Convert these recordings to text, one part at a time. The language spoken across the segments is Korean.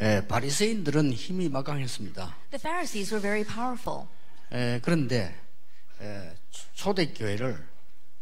예, 바리새인들은 힘이 막강했습니다. The Pharisees were very powerful. 예, 그런데 예, 초대 교회를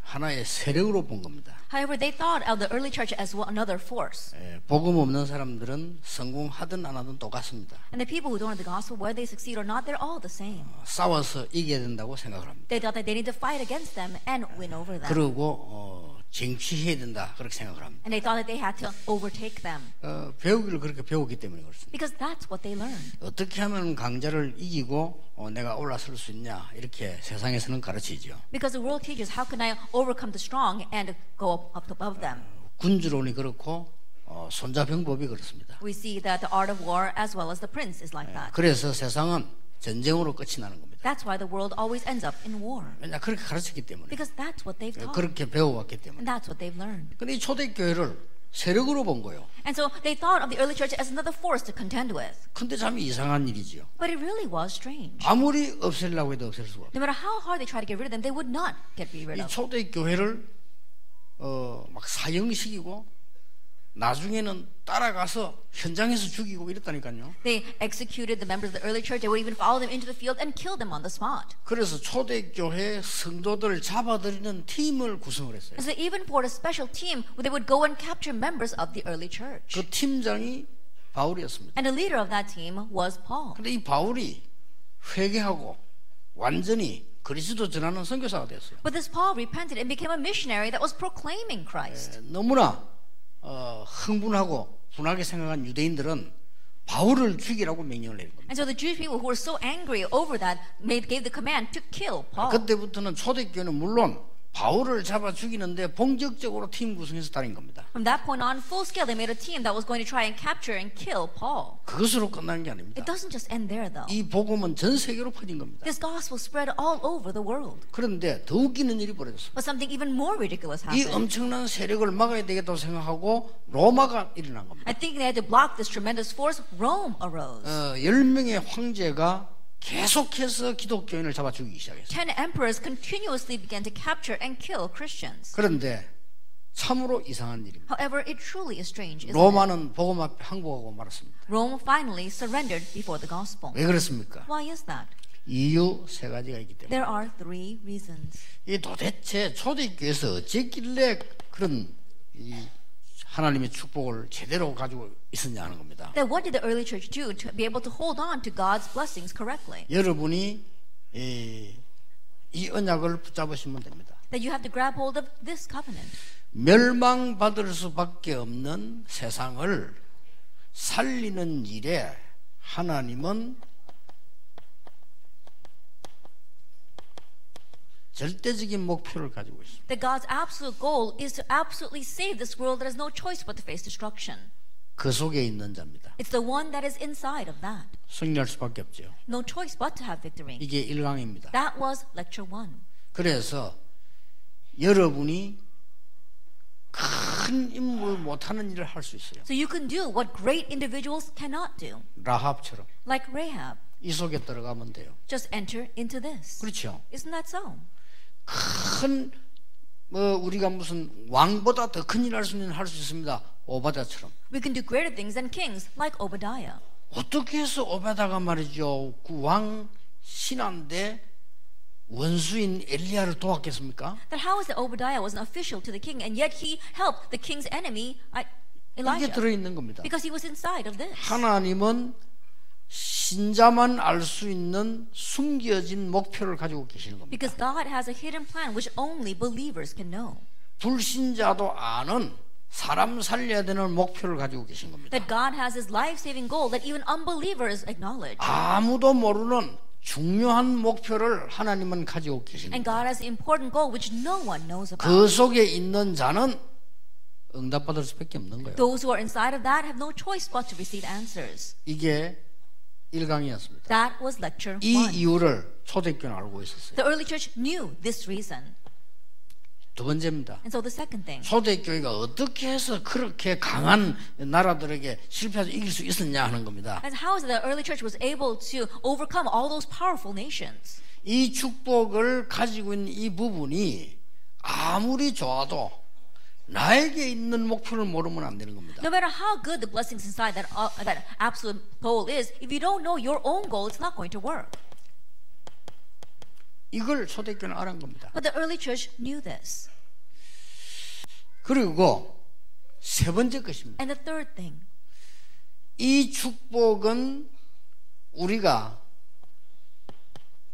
하나의 세력으로 본 겁니다. However, they thought of the early church as one- another force. 예, 복음 없는 사람들은 성공하든 안 하든 똑같습니다. And the people who don't have the gospel, whether they succeed or not, they're all the same. 싸워서 이겨야 된다고 생각을 합니다. They thought that they need to fight against them and win over them. 그리고 어, 쟁취해야 된다 그렇게 생각을 합니다. And they thought that they had to overtake them 어, 배우기를 그렇게 배우기 때문에 그렇습니다. because that's what they learned. 어떻게 하면 강자를 이기고 어, 내가 올라설 수 있냐 이렇게 세상에서는 가르치죠. Because the world teaches how can I overcome the strong and go up, above them. 군주론이 그렇고 어, 손자병법이 그렇습니다. We see that the art of war as well as the prince is like that. 그래서 세상은 전쟁으로 끝이 나는 겁니다. That's why the world always ends up in war. 왜냐 그렇게 가르쳤기 때문에 Because that's what they've taught. 그렇게 배워왔기 때문에. And that's what they've learned. 근데 이 초대교회를 세력으로 본 거예요. And so they thought of the early church as another force to contend with. 근데 참 이상한 일이지요. But it really was strange. 아무리 없애려고 해도 없앨 수가 없어요. No matter how hard they try to get rid of them, they would not get rid 이 of. 초대 교회를 어, 막 사형시키고 나중에는 따라가서 현장에서 죽이고 이랬다니까요. They executed the members of the early church. They would even follow them into the field and kill them on the spot. 그래서 초대교회 성도들 잡아들이는 팀을 구성을 했어요. And so they even formed a special team where they would go and capture members of the early church. 그 팀장이 바울이었습니다. And the leader of that team was Paul. 근데 이 바울이 회개하고 완전히 그리스도 전하는 선교사가 됐어요. But this Paul repented and became a missionary that was proclaiming Christ. 너무나 어, 흥분하고 분하게 생각한 유대인들은 바울을 죽이라고 명령을 내린 겁니다. And so the Jewish people who were so angry over that made, gave the command to kill Paul. 그때부터는 초대교회는 물론 바울을 잡아 죽이는데 본격적으로 팀 구성해서 다닌 겁니다. From that point on, full scale, they made a team that was going to try and capture and kill Paul. 그것으로 끝나는 게 아닙니다. It doesn't just end there, though. 이 복음은 전 세계로 퍼진 겁니다. This gospel spread all over the world. 그런데 더 웃기는 일이 벌어졌어요. But something even more ridiculous 이 happened. 엄청난 세력을 막아야 되겠다고 생각하고 로마가 일어난 겁니다. I think they had to block this tremendous force. Rome arose. 어, 10명의 황제가 계속해서 기독교인을 잡아 죽이기 시작했어요. Ten emperors continuously began to capture and kill Christians. 그런데 참으로 이상한 일입니다. However, it truly is strange? 로마는 복음 앞에 항복하고 말았습니다. Rome finally surrendered before the gospel. 왜 그렇습니까? Why is that? 이유 세 가지가 있기 때문에. There are three reasons. 이 도대체 초대교회에서 어쨌길래 그런 이 하나님의 축복을 제대로 가지고 있었냐 하는 겁니다. Then what did the early church do to be able to hold on to God's blessings correctly? 여러분이 이, 이 언약을 붙잡으시면 됩니다. That you have to grab hold of this covenant. 멸망받을 수밖에 없는 세상을 살리는 일에 하나님은 절대적인 목표를 가지고 있습니다. That God's absolute goal is to absolutely save this world that has no choice but to face destruction. 그 속에 있는 자입니다. It's the one that is inside of that. 승리할 수밖에 없죠. No choice but to have victory. 이게 1강입니다. That was lecture one. 그래서 여러분이 큰 인물 못하는 일을 할 수 있어요. So you can do what great individuals cannot do. 라합처럼 Like Rahab. 이 속에 들어가면 돼요. Just enter into this. 그렇죠. Isn't that so? 큰 뭐 우리가 무슨 왕보다 더 큰 일 할 수 있는 할 수 있습니다. 오바다처럼 We can do greater things than kings, like Obadiah. 어떻게 해서 오바다가 말이죠 그왕 신한데 원수인 엘리야를 도왔겠습니까? That how is it Obadiah was an official to the king, and yet he helped the king's enemy, I- 이게 Elijah, 들어 있는 겁니다. because he was inside of this. 하나님은 신자만 알 수 있는 숨겨진 목표를 가지고 계시는 겁니다. Because God has a hidden plan which only believers can know. 불신자도 아는 사람 살려야 되는 목표를 가지고 계신 겁니다. That God has his life-saving goal that even unbelievers acknowledge. 아무도 모르는 중요한 목표를 하나님은 가지고 계신 And. God has an important goal which no one knows about. 그 속에 있는 자는 응답받을 수밖에 없는 거예요. Those who are inside of that have no choice but to receive answers. 이게 1강이었습니다. That was lecture 이 one. 이유를 초대교는 알고 있었어요. The early church knew this reason. 두 번째입니다. And so the second thing, 초대교회가 어떻게 해서 그렇게 강한 나라들에게 실패해서 이길 수 있었냐 하는 겁니다. and how is the early church was able to overcome all those powerful nations? 이 축복을 가지고 있는 이 부분이 아무리 좋아도 나에게 있는 목표를 모르면 안 되는 겁니다. No matter how good the blessings inside that, uh, that absolute goal is, if you don't know your own goal, it's not going to work. 이걸 초대교회는 알은 겁니다. But the early church knew this. 그리고 세 번째 것입니다. And the third thing, 이 축복은 우리가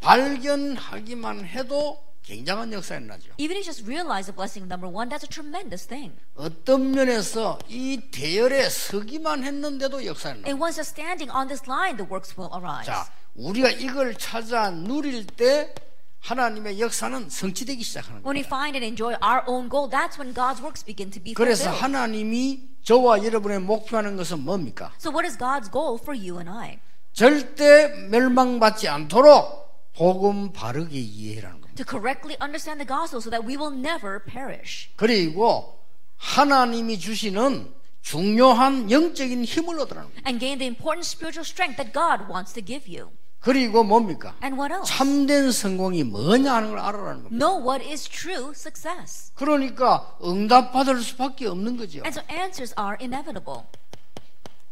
발견하기만 해도 굉장한 역사에 나죠. even if you just realize the blessing number one, that's a tremendous thing. 어떤 면에서 이 대열에 서기만 했는데도 역사에 나. And once you're standing on this line, the works will arise. 자, 우리가 이걸 찾아 누릴 때 하나님의 역사는 성취되기 시작하는 When we 거예요. find and enjoy our own goal, that's when God's works begin to be 그래서 fulfilled. 하나님이 저와 여러분의 목표하는 것은 뭡니까? So, what is God's goal for you and I? 절대 멸망받지 않도록 복음 바르게 이해라는. To correctly understand the gospel so that we will never perish. 그리고 하나님이 주시는 중요한 영적인 힘을 얻으라는 겁니다. And gain the important spiritual strength that God wants to give you. 그리고 뭡니까? And what else? 참된 성공이 뭐냐 하는 걸 알아라는 겁니다. Know what is true success. 그러니까 응답받을 수밖에 없는 거죠. And so answers are inevitable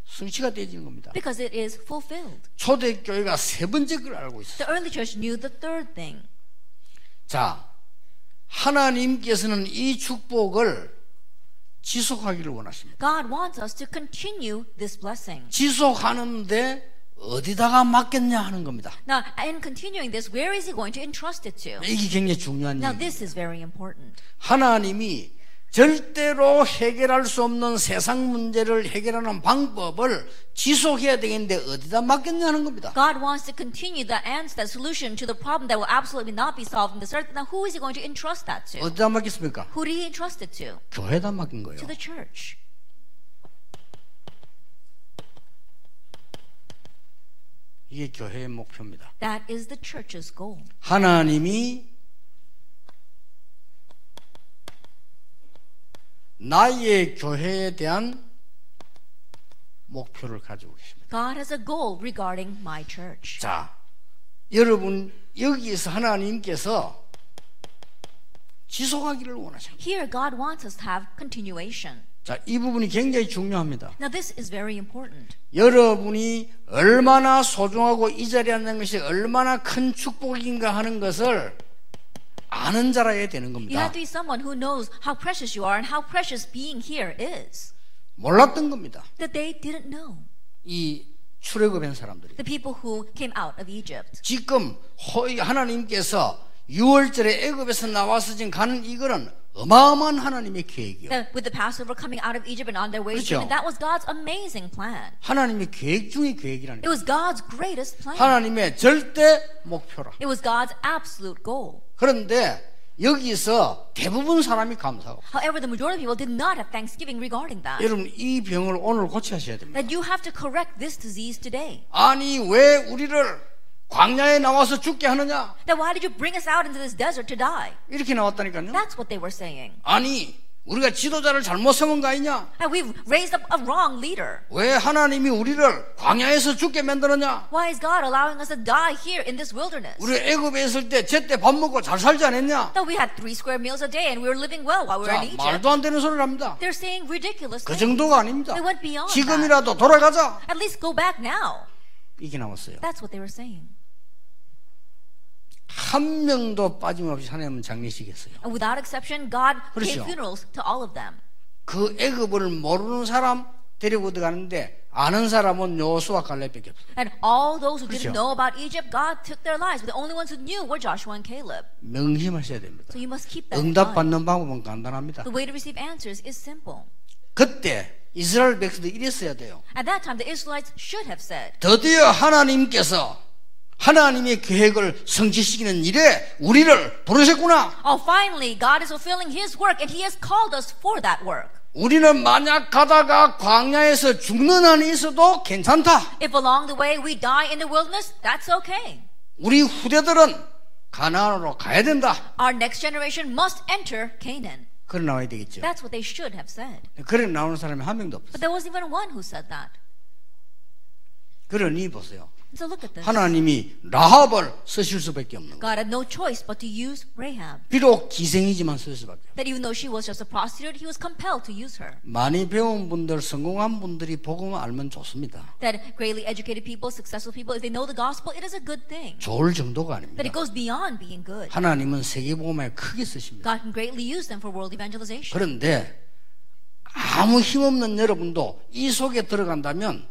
성취가 되지는 겁니다. because it is fulfilled. 초대교회가 세 번째 걸 알고 있어요. The early church knew the third thing. 자, 하나님께서는 이 축복을 지속하기를 원하십니다. God wants us to continue this blessing. 지속하는데 어디다가 맡겠냐 하는 겁니다. Now, in continuing this, where is He going to entrust it to? 이게 굉장히 중요한 Now, 얘기예요. this is very important. 하나님이 절대로 해결할 수 없는 세상 문제를 해결하는 방법을 지속해야 되겠는데 어디다 맡겠냐는 겁니다. God wants to continue the answer, the solution to the problem that will absolutely not be solved in this earth. Now, who is He going to entrust that to? 어디다 맡겠습니까? Who did He entrust it to? 교회다 맡긴 거예요. To the church. 이게 교회의 목표입니다. That is the church's goal. 하나님이 나의 교회에 대한 목표를 가지고 계십니다. God has a goal regarding my church. 자, 여러분 여기에서 하나님께서 지속하기를 원하십니다. Here, God wants us to have continuation. 자, 이 부분이 굉장히 중요합니다. Now, this is very important. 여러분이 얼마나 소중하고 이 자리에 앉는 것이 얼마나 큰 축복인가 하는 것을 아는 자라야 되는 You 겁니다. have to be someone who knows how precious you are and how precious being here is. 몰랐던 겁니다. That they didn't know. 이 출애굽한 사람들이. The people who came out of Egypt. 지금 허- 하나님께서 6월절에 애굽에서 나와서 지금 가는 이거는 어마어마한 하나님의 계획이요. With the Passover coming out of Egypt and on their way to 그렇죠. That was God's amazing plan. 하나님의 계획 중의 계획이라는 It was God's greatest plan. 하나님의 절대 목표라. It was God's absolute goal. 그런데 여기서 대부분 사람이 감사하고 However, the majority of people did not have thanksgiving regarding that. 여러분 이 병을 오늘 고쳐야 됩니다. That you have to correct this disease today. 아니 왜 우리를 광야에 나와서 죽게 하느냐? Then why did you bring us out into this desert to die? 이렇게 나왔다니까요. That's what they were saying. 아니 우리가 지도자를 잘못 세운 거 아니냐? And we've raised up a wrong leader. 왜 하나님이 우리를 광야에서 죽게 만들었냐? Why is God allowing us to die here in this wilderness? 우리 애굽에 있을 때 제때 밥 먹고 잘 살지 않았냐? That we had three square meals a day and we were living well while we were 자, in Egypt. 말도 안 되는 소리를 합니다. They're saying ridiculous 그. 정도가 아닙니다. They went beyond 지금이라도 돌아가자. At least go back now. 이게 나왔어요. That's what they were saying. 한 명도 빠짐없이 하나님은 장례식했어요. And without exception, God 그렇죠. gave funerals to all of them. 그 애굽을 모르는 사람 데리고 들어가는데 아는 사람은 여호수아 갈렙밖에 없어요. And all those who 그렇죠. didn't know about Egypt, God took their lives. But the only ones who knew were Joshua and Caleb. 명심하셔야 됩니다. So you must keep that mind. 응답 받는 방법은 간단합니다. The way to receive answers is simple. 그때 이스라엘 백성들이 이랬어야 돼요. At that time, the Israelites should have said, 드디어 하나님께서 하나님의 계획을 성취시키는 일에 우리를 부르셨구나. Oh, finally, God is fulfilling His work and He has called us for that work. 우리는 만약 가다가 광야에서 죽는 한이 있어도 괜찮다. If along the way we die in the wilderness, that's okay. 우리 후대들은 가나안으로 가야 된다. Our next generation must enter Canaan. 그래 나와야 되겠죠. That's what they should have said. 그래 나오는 사람이 한 명도 없어요. But there wasn't even one who said that. 그러니 보세요. So look at this. 하나님이 라합을 쓰실 수밖에 없는 거예요. God had no choice but to use Rahab. 비록 기생이지만 쓸 수밖에 없어요. That even though she was just a prostitute, he was compelled to use her. 많이 배운 분들, 성공한 분들이 복음을 알면 좋습니다. That greatly educated people, successful people, if they know the gospel, it is a good thing. 좋을 정도가 That 아닙니다. it goes beyond being good. 하나님은 세계 복음에 크게 쓰십니다. God can greatly use them for world evangelization. 그런데 아무 힘 없는 여러분도 이 속에 들어간다면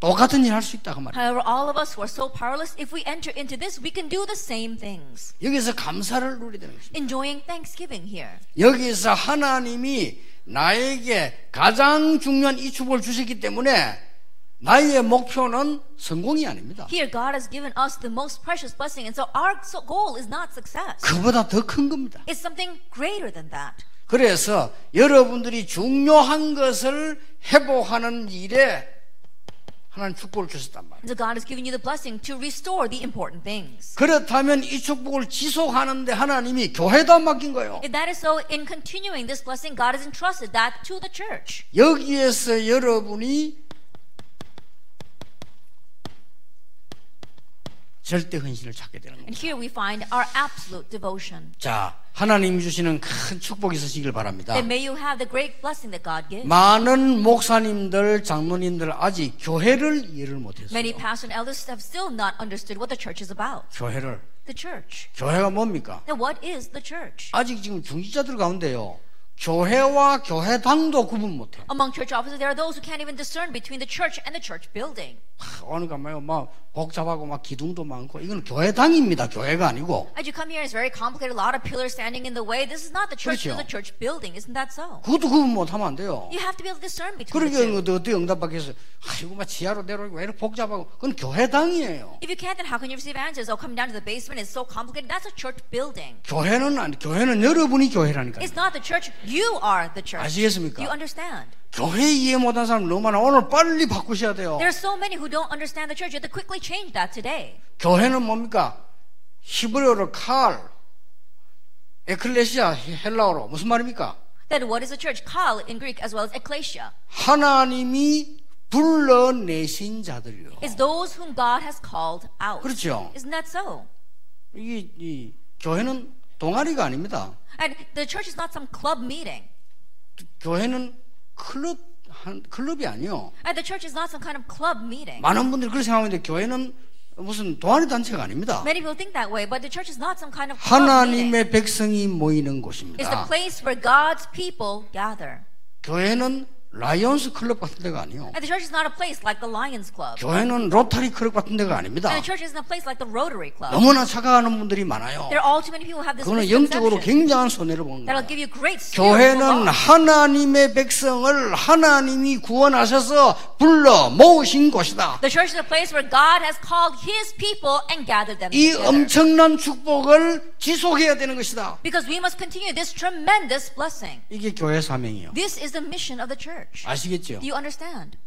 똑같은 일 할 수 있다 그 말이에요. However, all of us who are so powerless, if we enter into this, we can do the same things. 여기서 감사를 누리게 되는 것입니다. Enjoying Thanksgiving here. 여기서 하나님이 나에게 가장 중요한 이 축복을 주셨기 때문에 나의 목표는 성공이 아닙니다. Here, God has given us the most precious blessing, and so our so- goal is not success. 그보다 더 큰 겁니다. It's something greater than that. 그래서 여러분들이 중요한 것을 회복하는 일에 하나님 축복을 주셨단 말이에요. And so God has given you the blessing to restore the important things. 그렇다면 이 축복을 지속하는데 하나님이 교회다 맡긴 거예요. If that is so, in continuing this blessing, God has entrusted that to the church. 여기에서 여러분이 절대 헌신을 찾게 되는 And 겁니다. here we find our absolute devotion. 자, 하나님 주시는 큰 축복이 있으시길 바랍니다. Then may you have the great blessing that God gives. 많은 목사님들, 장로님들 아직 교회를 이해를 못했어요. Many pastors and elders have still not understood what the church is about. 교회를. The church. 교회가 뭡니까? Then what is the church? 아직 지금 중지자들 가운데요. 교회와 교회당도 구분 못해. Among church officers, there are those who can't even discern between the church and the church building. 그러니까 말이요, 막 복잡하고 막 기둥도 많고 이건 교회당입니다. 교회가 아니고. As you come here, it's very complicated. A lot of pillars standing in the way. This is not the church. 그렇죠. This is the church building. Isn't that so? 그것도 구분 못하면 안 돼요. You have to be able to discern between 그러게. 어떻게 응답받겠어? 아이고 막 지하로 내려오고 왜 이렇게 복잡하고 그건 교회당이에요. If you can't, then how can you receive answers? Oh, come down to the basement. It's so complicated. That's a church building. 교회는 아니 교회는 여러분이 교회라니까. It's not the church. You are the church. 아시겠습니까? You understand? 교회 이해 못한 사람 너무 많아. 오늘 빨리 바꾸셔야 돼요. There are so many who don't understand the church. You have to quickly change that today. 교회는 뭡니까? 히브리어로 칼, 에클레시아 헬라어로 무슨 말입니까? Then what is a church? Kal in Greek as well as ecclesia. 하나님이 불러내신 자들이요. It's those whom God has called out. 그렇죠. Isn't that so? 이, 이 교회는 동아리가 아닙니다. And the church is not some club meeting. 교회는 클럽 한 클럽이 아니요. And the church is not some kind of club meeting. 많은 분들이 그렇게 생각하는데 교회는 무슨 동아리 단체가 아닙니다. Many people think that way, but the church is not some kind of club meeting. 하나님의 백성이 모이는 It's the 곳입니다. place where God's people gather. 교회는 라이온스 클럽 같은 데가 아니요. And the church is not a place like the Lions Club. 교회는 로타리 클럽 같은 데가 아닙니다. And the church isn't a place like the Rotary Club. 너무나 착각하는 분들이 많아요. There are all too many people who have this 그거는 영적으로 굉장한 손해를 보는 that'll 거예요. give you great 교회는. 하나님의 백성을 하나님이 구원하셔서 불러 모으신 곳이다. The church is a place where God has called His people and gathered them 이 together. 엄청난 축복을 지속해야 되는 것이다. Because we must continue this tremendous blessing. 이게 교회 사명이에요. This is the mission of the church. 아시겠죠? Do you understand?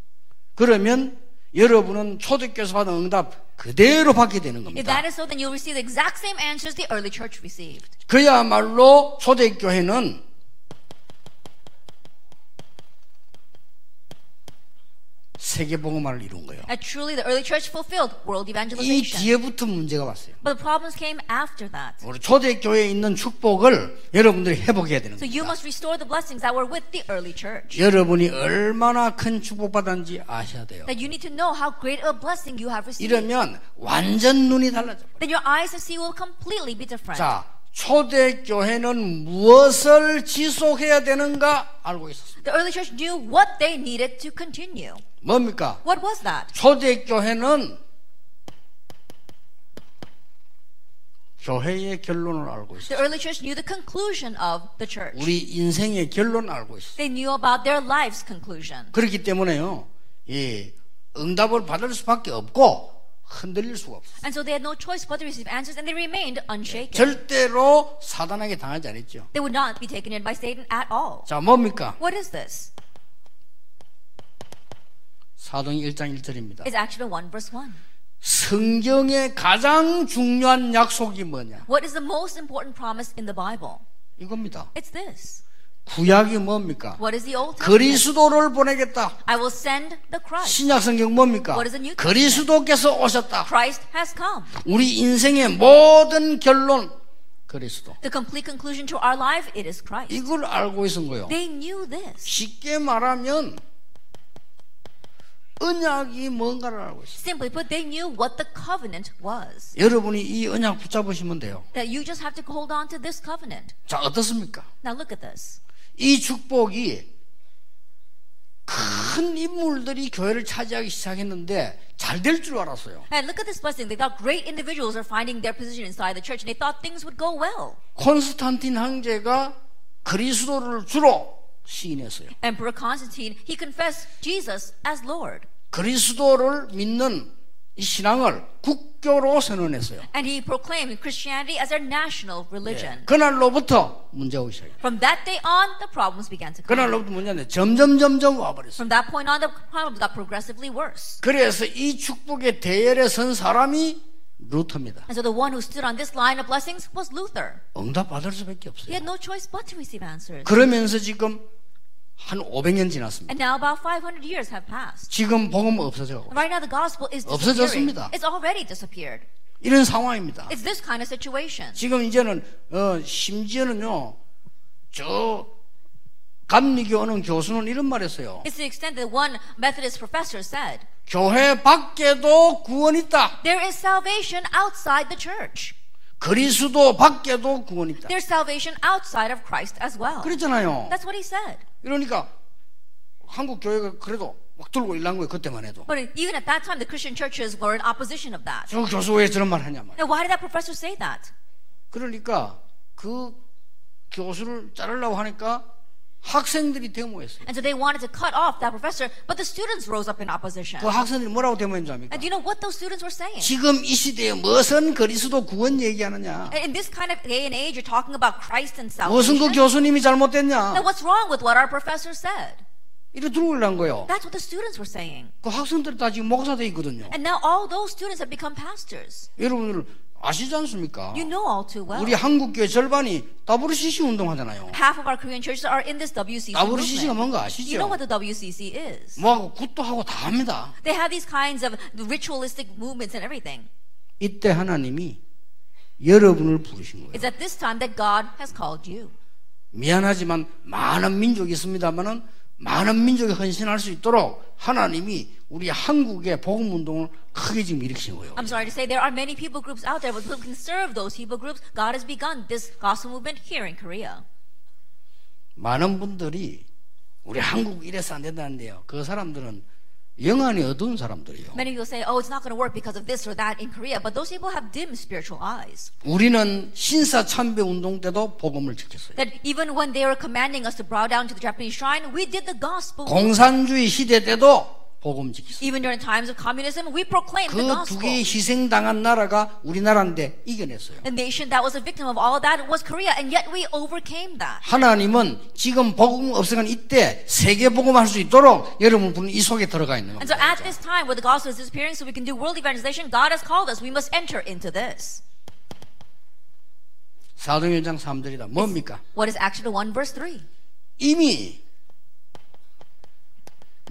그러면 여러분은 초대교회에서 받은 응답 그대로 받게 되는 겁니다. that is so, then you'll receive the exact same answers the early church received. 그야말로 초대교회는 세계 복음화를 이룬 거예요. And truly, the early church fulfilled world 이 evangelization. 뒤에부터 문제가 왔어요. But the problems came after that. 우리 초대 교회에 있는 축복을 여러분들이 회복해야 되는 So you must restore the blessings that were with the early church. 여러분이 얼마나 큰 축복받았는지 아셔야 돼요. That you need to know how great a blessing you have received. 이러면 완전 눈이 달라져. Then your eyes to see will completely be different. 자, 초대교회는 무엇을 지속해야 되는가 알고 있었습니다. The early church knew what they needed to continue. 뭡니까? What was that? 초대교회는 교회의 결론을 알고 The 있어요. early church knew the conclusion of the church. 우리 인생의 결론을 알고 있어요. They knew about their life's conclusion. 그렇기 때문에요. 이 응답을 받을 수밖에 없고 흔들릴 수가 없어요. And so they had no choice but to receive answers and they remained unshaken. 절대로 사단에게 당하지 않았죠. They would not be taken in by Satan at all. 자, 뭡니까? What is this? 사도행 1장 1절입니다. It's chapter 1 verse 1. 성경의 가장 중요한 약속이 뭐냐? What is the most important promise in the Bible? 이겁니다. It's this. 구약이 뭡니까? 그리스도를 보내겠다. 신약 성경 뭡니까? 그리스도께서 오셨다. 우리 인생의 모든 결론 그리스도. The complete conclusion to our life, it is Christ. 이걸 알고 있은 거예요. They knew this. 쉽게 말하면 언약이 뭔가를 알고 있어요. Simply put, they knew what the covenant was. 여러분이 이 언약 붙잡으시면 돼요. That you just have to hold on to this covenant. 자, 어떻습니까? Now look at this. 이 축복이 큰 인물들이 교회를 차지하기 시작했는데 잘 될 줄 알았어요. And look at this blessing. They thought great individuals are finding their position inside the church and they thought things would go well. 콘스탄틴 황제가 그리스도를 주로 시인했어요. Emperor Constantine, he confessed Jesus as Lord. 그리스도를 믿는 이 신앙을 국교로 선언했어요. And he proclaimed Christianity as their national religion. 그날로부터 문제가 시작해요. From that day on, the problems began to come. 그날로부터 문제는 점점 점점 와버렸어요. From that point on, the problems got progressively worse. 그래서 이 축복의 대열에 선 사람이 루터입니다. And so the one who stood on this line of blessings was Luther. 응답 받을 수밖에 He 없어요. had no choice but to receive answers. 그러면서 지금 한 500년 지났습니다. And now about 500 years have passed. 지금 복음 없어져. Right now the gospel is. 없어졌습니다. It's already disappeared. 이런 상황입니다. It's this kind of situation. 지금 이제는 어, 심지어는요 저 감리교 어느 교수는 이런 말했어요. It's the extent that one Methodist professor said, 교회 밖에도 구원 있다. there is salvation outside the church. 그리스도 밖에도 구원 있다. There's salvation outside of Christ as well. 그랬잖아요. That's what he said. 그러니까 한국 교회가 그래도 막 들고 일난 거예요. 그때만 해도. But even at that time, the Christian churches were in opposition of that. 저 교수 왜 저런 말 하냐 말. Now, why did that professor say that? 그러니까 그 교수를 자르려고 하니까 학생들이 데모했어요. And so they wanted to cut off that professor, but the students rose up in opposition. 그 학생들이 뭐라고 데모했는지 압니까? And do you know what those students were saying? 지금 이 시대에 무슨 그리스도 구원 얘기하느냐? In this kind of day and age, you're talking about Christ and 무슨 그 salvation. 교수님이 잘못됐냐? Now, what's wrong with what our professor said? 이래 일난 거예요. That's what the students were saying. 그 학생들이 다 지금 목사돼 있거든요. And now all those students have become pastors. 여러분들 아시지 않습니까? You know all too well. 우리 한국 교회 절반이 WCC 운동하잖아요. Half of our Korean churches are in this WCC WCC가 movement. 뭔가 You 아시죠? know what the WCC is. 뭐하고 굿도 하고 다 합니다. They have these kinds of ritualistic movements and everything. 이때 하나님이 여러분을 부르신 거예요. It's at this time that God has called you. 미안하지만 많은 민족이 있습니다만은 많은 민족이 헌신할 수 있도록 하나님이 우리 한국의 복음 운동을 크게 지금 일으키신 거예요. I'm sorry to say there are many people groups out there, but who can serve those people groups? God has begun this gospel movement here in Korea. 많은 분들이 우리 한국 이래서 안 된다는데요. 그 사람들은 영안이 어두운 사람들이요. Many will say, oh, it's not going to work because of this or that in Korea, but those people have dim spiritual eyes. 우리는 신사 참배 운동 때도 복음을 지켰어요. That even when they were commanding us to bow down to the Japanese shrine, we did the gospel. 공산주의 시대 때도 복음 지켰어요. Even during times of communism, we proclaimed the 그두 gospel. 개의 희생당한 나라가 우리나라인데 이겨냈어요. The nation that was a victim of all of that was Korea, and yet we overcame that. 하나님은 지금 복음 없으면 이때 세계 복음할 수 있도록 여러분 분은 이 속에 들어가 있는 And so 겁니다. at this time where the gospel is disappearing so we can do world evangelization, God has called us. We must enter into this. 사도행전 3절이다. 뭡니까? What is Acts 1 verse 3? 이미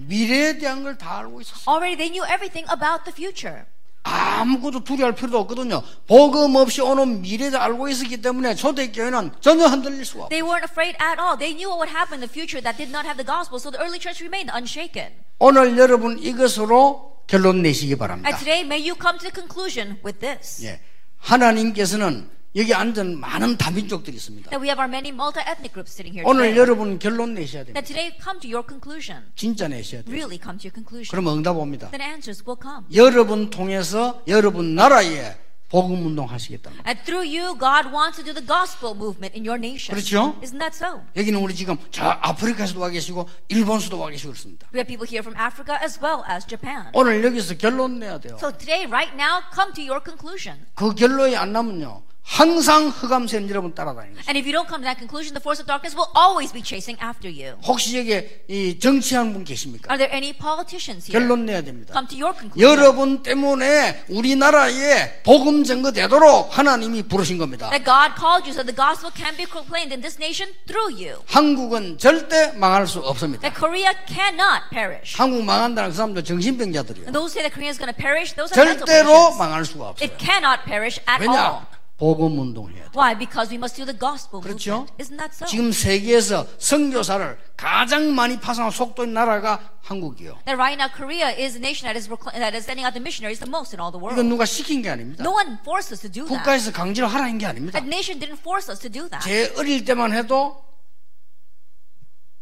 미래에 대한 걸 다 알고 있었어요. Already they knew everything about the future. 아무것도 두려할 필요도 없거든요. 복음 없이 오는 미래를 알고 있었기 때문에 초대교회는 전혀 흔들릴 수가 없어요. They weren't afraid at all. They knew what would happen in the future that did not have the gospel, so the early church remained unshaken. 오늘 여러분 이것으로 결론 내시기 바랍니다. And today, may you come to the conclusion with this 예. 하나님께서는 여기 앉은 많은 다민족들이 있습니다. that we have our many multi ethnic groups sitting here 오늘 today. 여러분 결론 내셔야 됩니다. That today, come to your conclusion. 진짜 내셔야 돼요. Really come to your conclusion. 그럼 응답 옵니다. Then answers will come. 여러분 통해서 여러분 나라에 복음 운동 하시겠다. And through you, God wants to do the gospel movement in your nation. 그렇죠? Isn't that so? 여기는 우리 지금 저 아프리카에서도 와 계시고 일본에서도 와 계시고 그렇습니다. We have people here from Africa as well as Japan. 오늘 여기서 결론 내야 돼요. So today, right now, come to your conclusion. 그 결론이 안 나면요. 항상 흑암새는 여러분 따라다니는 거죠. And if you don't come to that conclusion, the force of darkness will always be chasing after you. 혹시 여기에 이 정치하는 분 계십니까? Are there any politicians here? 결론 내야 됩니다. Come to your conclusion. 여러분 때문에 우리나라에 복음 전거되도록 하나님이 부르신 겁니다. That God called you so the gospel can be proclaimed in this nation through you. 한국은 절대 망할 수 없습니다. That Korea cannot perish. 한국 망한다는 그 사람들 정신병자들이에요. And those who say that Korea is going to perish, those are mental 절대로. 망할 수가 없어요. It cannot perish at all. 왜냐? 복음 운동해야 돼. Why? Because we must do the gospel 그렇죠? movement. Isn't that so? 지금 세계에서 선교사를 가장 많이 파송한 속도인 나라가 한국이요. That right now Korea is a nation that is that is sending out the missionaries the most in all the world. 이건 누가 시킨 게 아닙니다. No one forced us to do that. 국가에서 강제로 하라는 게 아닙니다. That nation didn't force us to do that. 제 어릴 때만 해도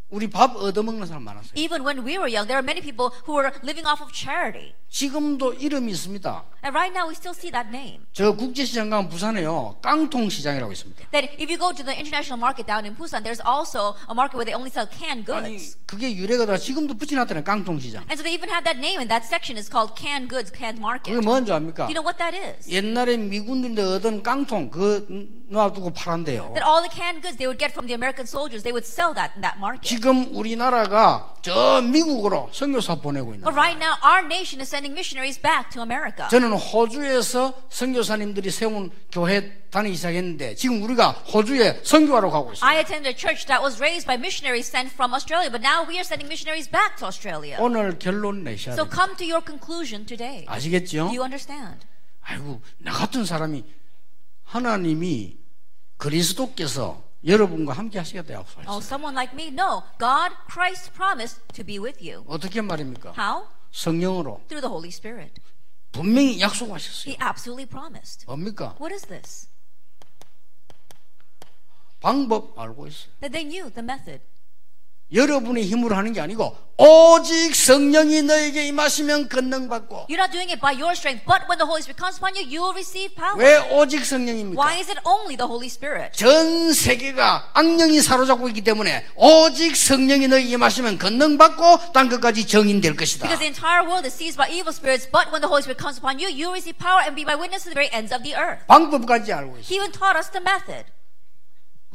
우리 밥 얻어먹는 사람 많았어요. Even when we were young, there are many people who were living off of charity. 지금도 이름이 있습니다. And right now we still see that name. 저 국제시장 가면 부산에요. 깡통 시장이라고 있습니다. That if you go to the international market down in Busan, there's also a market where they only sell canned 아니 goods. 그게 유래가 다 지금도 붙여놨다는 깡통 시장. And so they even have that name in that section. It's called canned goods, canned market. 그게 Do 뭔지 압니까? you know what that is? 옛날에 미군들이 얻은 깡통 그 놔두고 팔한대요. That all the canned goods they would get from the American soldiers, they would sell that in that market. 지금 우리나라가 저 미국으로 선교사 보내고 있는. But right now, our nation is sending missionaries back to America. 저는 호주에서 선교사님들이 세운 교회 다니기 시작했는데 지금 우리가 호주에 선교하러 가고 있어요. I attended a church that was raised by missionaries sent from Australia, but now we are sending missionaries back to Australia. 오늘 결론 내셔야 So 돼요. come to your conclusion today. 아시겠죠? Do you understand? 아이고 나 같은 사람이 하나님이 그리스도께서 여러분과 함께 하시겠다 Oh, 약속하셨어요. someone like me? No. God, Christ promised to be with you. 어떻게 말입니까? How? 성령으로 Through the Holy Spirit. 분명히 약속하셨어요. He absolutely promised. 뭡니까? What is this? 방법 알고 있어요. That they knew the method. 여러분의 힘으로 하는 게 아니고 오직 성령이 너에게 임하시면 권능 받고 You're not doing it by your strength, but when the Holy Spirit comes upon you, you will receive power. 왜 오직 성령입니까? Why is it only the Holy Spirit? 전 세계가 악령이 사로잡고 있기 때문에 오직 성령이 너에게 임하시면 권능 받고 땅 끝까지 정인될 것이다. Because the entire world is seized by evil spirits, but when the Holy Spirit comes upon you, you receive power and be my witness to the very ends of the earth. 방법까지 알고 있어요. He even taught us the method.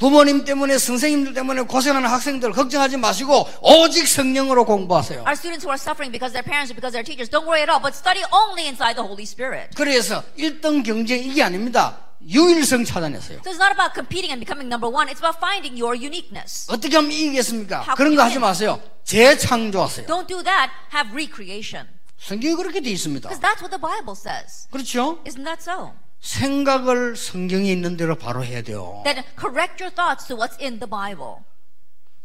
부모님 때문에 선생님들 때문에 고생하는 학생들 걱정하지 마시고 오직 성령으로 공부하세요. Our students who are suffering because their parents or because their teachers, don't worry at all, but study only inside the Holy Spirit. 그래서 1등 경쟁 이게 아닙니다. 유일성 찾아냈어요. So it's not about competing and becoming number one, it's about finding your uniqueness. 어떻게 하면 이기겠습니까? 그런 거 하지? 마세요. 재창조하세요. Don't do that, have recreation. 성경이 그렇게 돼 있습니다. Because that's what the Bible says. 그렇죠? Isn't that so? 생각을 성경에 있는 대로 바로 해야 돼요. Then correct your thoughts to what's in the Bible.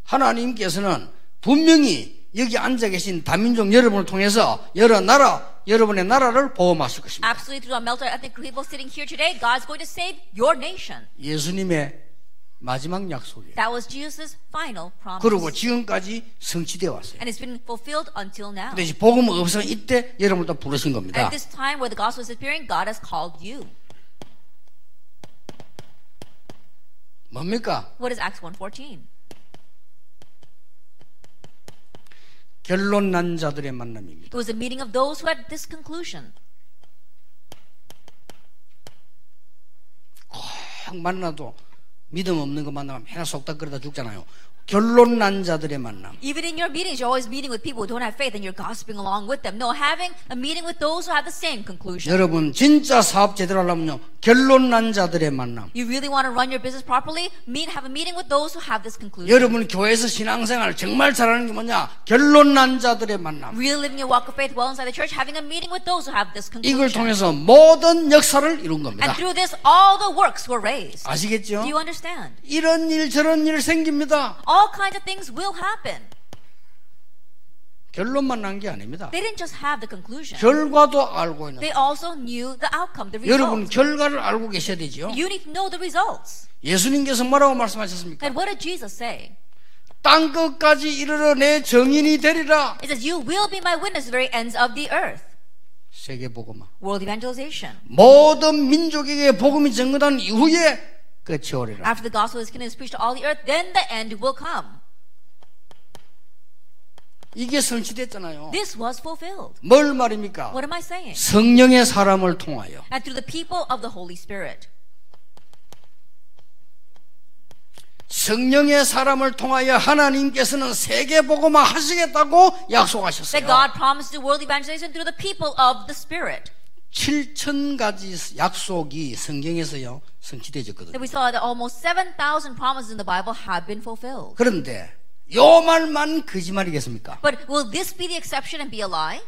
하나님께서는 분명히 여기 앉아 계신 다민족 여러분을 통해서 여러 나라, 여러분의 나라를 보험하실 것입니다. Absolutely through our melted ethnic people sitting here today, God's going to save your nation. 예수님의 마지막 약속이에요. That was Jesus' final promise. 그리고 지금까지 성취되어 왔어요. And it's been fulfilled until now. 근데 이제 복음 없어 이때 여러분을 또 부르신 겁니다. at this time where the gospel is appearing, God has called you. 뭡니까? What is Acts 1.14? 결론 난 자들의 만남입니다. It was a meeting of those who had this conclusion. 꼭 만나도 믿음 없는 거 만나면 맨날 속닥거리다 죽잖아요. 결론 난 자들의 만남. Even in your meetings, you're always meeting with people who don't have faith and you're gossiping along with them. No, having a meeting with those who have the same conclusion. 여러분 진짜 사업 제대로 하려면요. 결론 난 자들의 만남. You really want to run your business properly? Meet, have a meeting with those who have this conclusion. 여러분 교회에서 신앙생활 정말 잘하는 게 뭐냐? 결론 난 자들의 만남. Really living your walk of faith well inside the church, having a meeting with those who have this 이걸 conclusion. 통해서 모든 역사를 이룬 And 겁니다. through this, all the works were raised. 아시겠죠? Do you understand? 이런 일 저런 일 생깁니다. All kinds of things will happen. 결론만 난 게 아닙니다. They didn't just have the conclusion. 결과도 알고 있는. They also knew the outcome, the 여러분 results. 결과를 알고 계셔야 되죠. You need to know the results. 예수님께서 뭐라고 말씀하셨습니까? And what did Jesus say? 땅 끝까지 이르러 내 정인이 되리라. It says, You will be my witness to the very ends of the earth. 세계 복음화. World evangelization. 모든 민족에게 복음이 전거한 이후에 끝이 오리라. After the gospel is is preached to all the earth, then the end will come. 이게 성취됐잖아요. This was fulfilled. 뭘 말입니까? What am I saying? 성령의 사람을 통하여 And through the people of the Holy Spirit. 성령의 사람을 통하여 하나님께서는 세계 복음화 하시겠다고 약속하셨어요. That God promised to world evangelization through the people of the Spirit. 7천 가지 약속이 성경에서요 성취되어졌거든요. That we saw that almost 7,000 promises in the Bible have been fulfilled. 그런데 요 말만 거짓말이겠습니까? But will this be the exception and be a lie?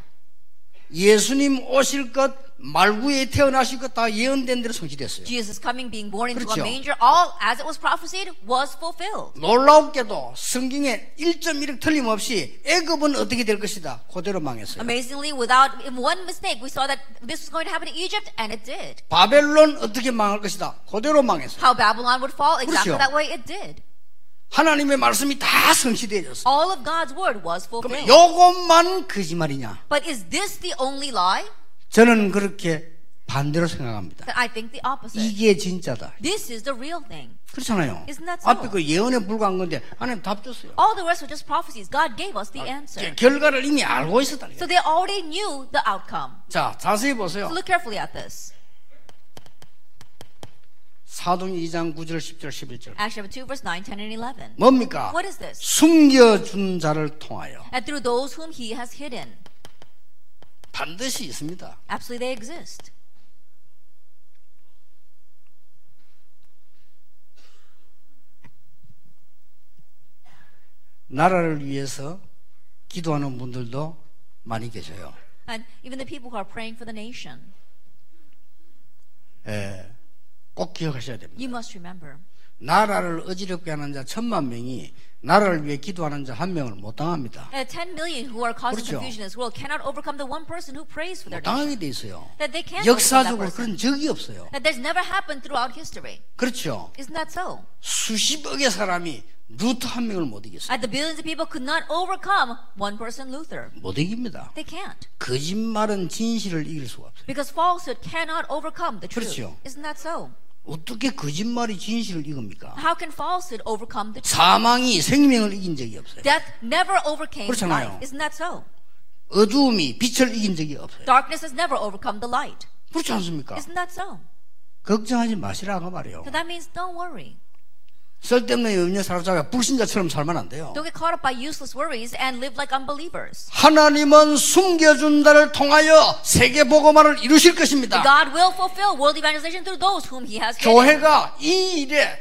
예수님 오실 것, 말구에 태어나실 것 다 예언된 대로 성취됐어요. Jesus coming, being born into 그렇죠. a manger, all as it was prophesied, was fulfilled. 놀랍게도 성경에 1.1억 틀림없이 애굽은 어떻게 될 것이다. 그대로 망했어요. Amazingly, without one mistake, we saw that this was going to happen in Egypt, and it did. 바벨론 어떻게 망할 것이다. 그대로 망했어요. How Babylon would fall, exactly 그렇죠. that way it did. 하나님의 말씀이 다 성취되어졌어요. All of God's word was 그럼 fulfilled. 요것만 거짓말이냐? But is this the only lie? 저는 그렇게 반대로 생각합니다. Then I think the opposite. 이게 진짜다. This is the real thing. 그렇잖아요. Isn't that so? 앞에 그 예언에 불과한 건데 하나님 답 줬어요. All the rest were just prophecies. God gave us the answer. 결과를 이미 알고 있었다. So they already knew the outcome. 자, 자세히 보세요. So look carefully at this. 사도행 2장 9절, 10절, 11절. Acts chapter 2, verse 9, 10, and 11. 뭡니까? What is this? 숨겨 준 자를 통하여 And through those whom he has hidden. 반드시 있습니다. Absolutely, they exist. 나라를 위해서 기도하는 분들도 많이 계셔요. And even the people who are praying for the nation. 예, 꼭 기억하셔야 됩니다. You must remember. 나라를 어지럽게 하는 자 천만 명이 나라를 위해 기도하는 자 한 명을 못 당합니다. Uh, 10 million who are causing 그렇죠. confusion in this world cannot overcome the one person who prays for their 못 nation. 당하게 돼 있어요. That they can't overcome that 역사적으로. 그런 적이 없어요. That there's never happened throughout history. 그렇죠. Isn't that so? 수십억의 사람이 루트 한 명을 못 이겼어요. And the billions of people could not overcome one person, Luther. 못 이깁니다. They can't. 거짓말은 진실을 이길 수가 없어요. Because falsehood cannot overcome the truth. 그렇죠. Isn't that so? 어떻게 거짓말이 진실을 이깁니까? How can falsehood overcome the truth? 사망이 생명을 이긴 적이 없어요. Death never overcame 그렇잖아요. life. Isn't that so? 어두움이 빛을 이긴 적이 없어요. Darkness has never overcome the light. 그렇지 않습니까? Isn't that so? 걱정하지 마시라고 말이에요. So that means don't worry. 쓸데없는 염려 사로잡아 불신자처럼 살면 안 돼요. Don't get caught up by useless worries and live like unbelievers. 하나님은 숨겨준 자를 통하여 세계 복음화를 이루실 것입니다. God will fulfill world evangelization through those whom He has. 교회가 이 일에